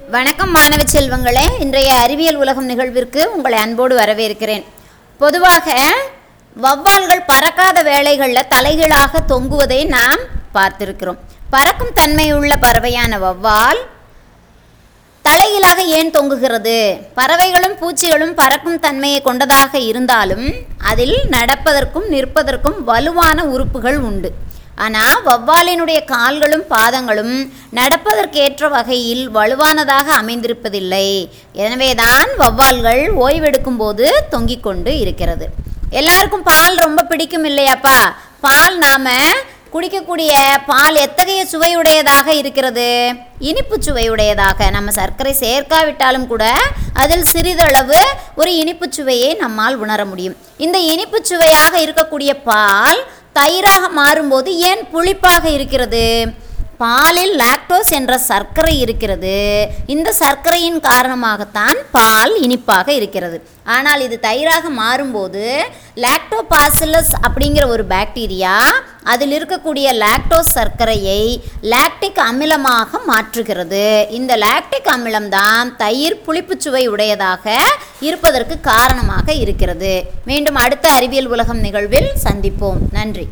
வணக்கம் மாணவ செல்வங்களே இன்றைய அறிவியல் உலகம் நிகழ்விற்கு உங்களை அன்போடு வரவேற்கிறேன். பொதுவாக வவ்வால்கள் பறக்காத வேளைகளில் தலைகீழாக தொங்குவதை நாம் பார்த்திருக்கிறோம். பறக்கும் தன்மையுள்ள பறவையான வவ்வால் தலைகீழாக ஏன் தொங்குகிறது? பறவைகளும் பூச்சிகளும் பறக்கும் தன்மையை கொண்டதாக இருந்தாலும் அதில் நடப்பதற்கும் நிற்பதற்கும் வலுவான உறுப்புகள் உண்டு. ஆனால் வவ்வாலினுடைய கால்களும் பாதங்களும் நடப்பதற்கேற்ற வகையில் வலுவானதாக அமைந்திருப்பதில்லை. எனவேதான் வவ்வால்கள் ஓய்வெடுக்கும் போது தொங்கிக் கொண்டு இருக்கிறது. எல்லாருக்கும் பால் ரொம்ப பிடிக்கும் இல்லையாப்பா? பால் நாம குடிக்கக்கூடிய பால் எத்தகைய சுவையுடையதாக இருக்கிறது? இனிப்பு சுவையுடையதாக. நம்ம சர்க்கரை சேர்க்காவிட்டாலும் கூட அதில் சிறிதளவு ஒரு இனிப்பு சுவையை நம்மால் உணர முடியும். இந்த இனிப்பு சுவையாக இருக்கக்கூடிய பால் தயிராக மாறும்போது ஏன் புளிப்பாக இருக்கிறது? பாலில் லாக்டோஸ் என்ற சர்க்கரை இருக்கிறது. இந்த சர்க்கரையின் காரணமாகத்தான் பால் இனிப்பாக இருக்கிறது. ஆனால் இது தயிராக மாறும்போது லாக்டோபாசிலஸ் அப்படிங்கிற ஒரு பாக்டீரியா அதில் இருக்கக்கூடிய லாக்டோஸ் சர்க்கரையை லாக்டிக் அமிலமாக மாற்றுகிறது. இந்த லாக்டிக் அமிலம்தான் தயிர் புளிப்புச்சுவை உடையதாக இருப்பதற்கு காரணமாக இருக்கிறது. மீண்டும் அடுத்த அறிவியல் உலகம் நிகழ்வில் சந்திப்போம். நன்றி.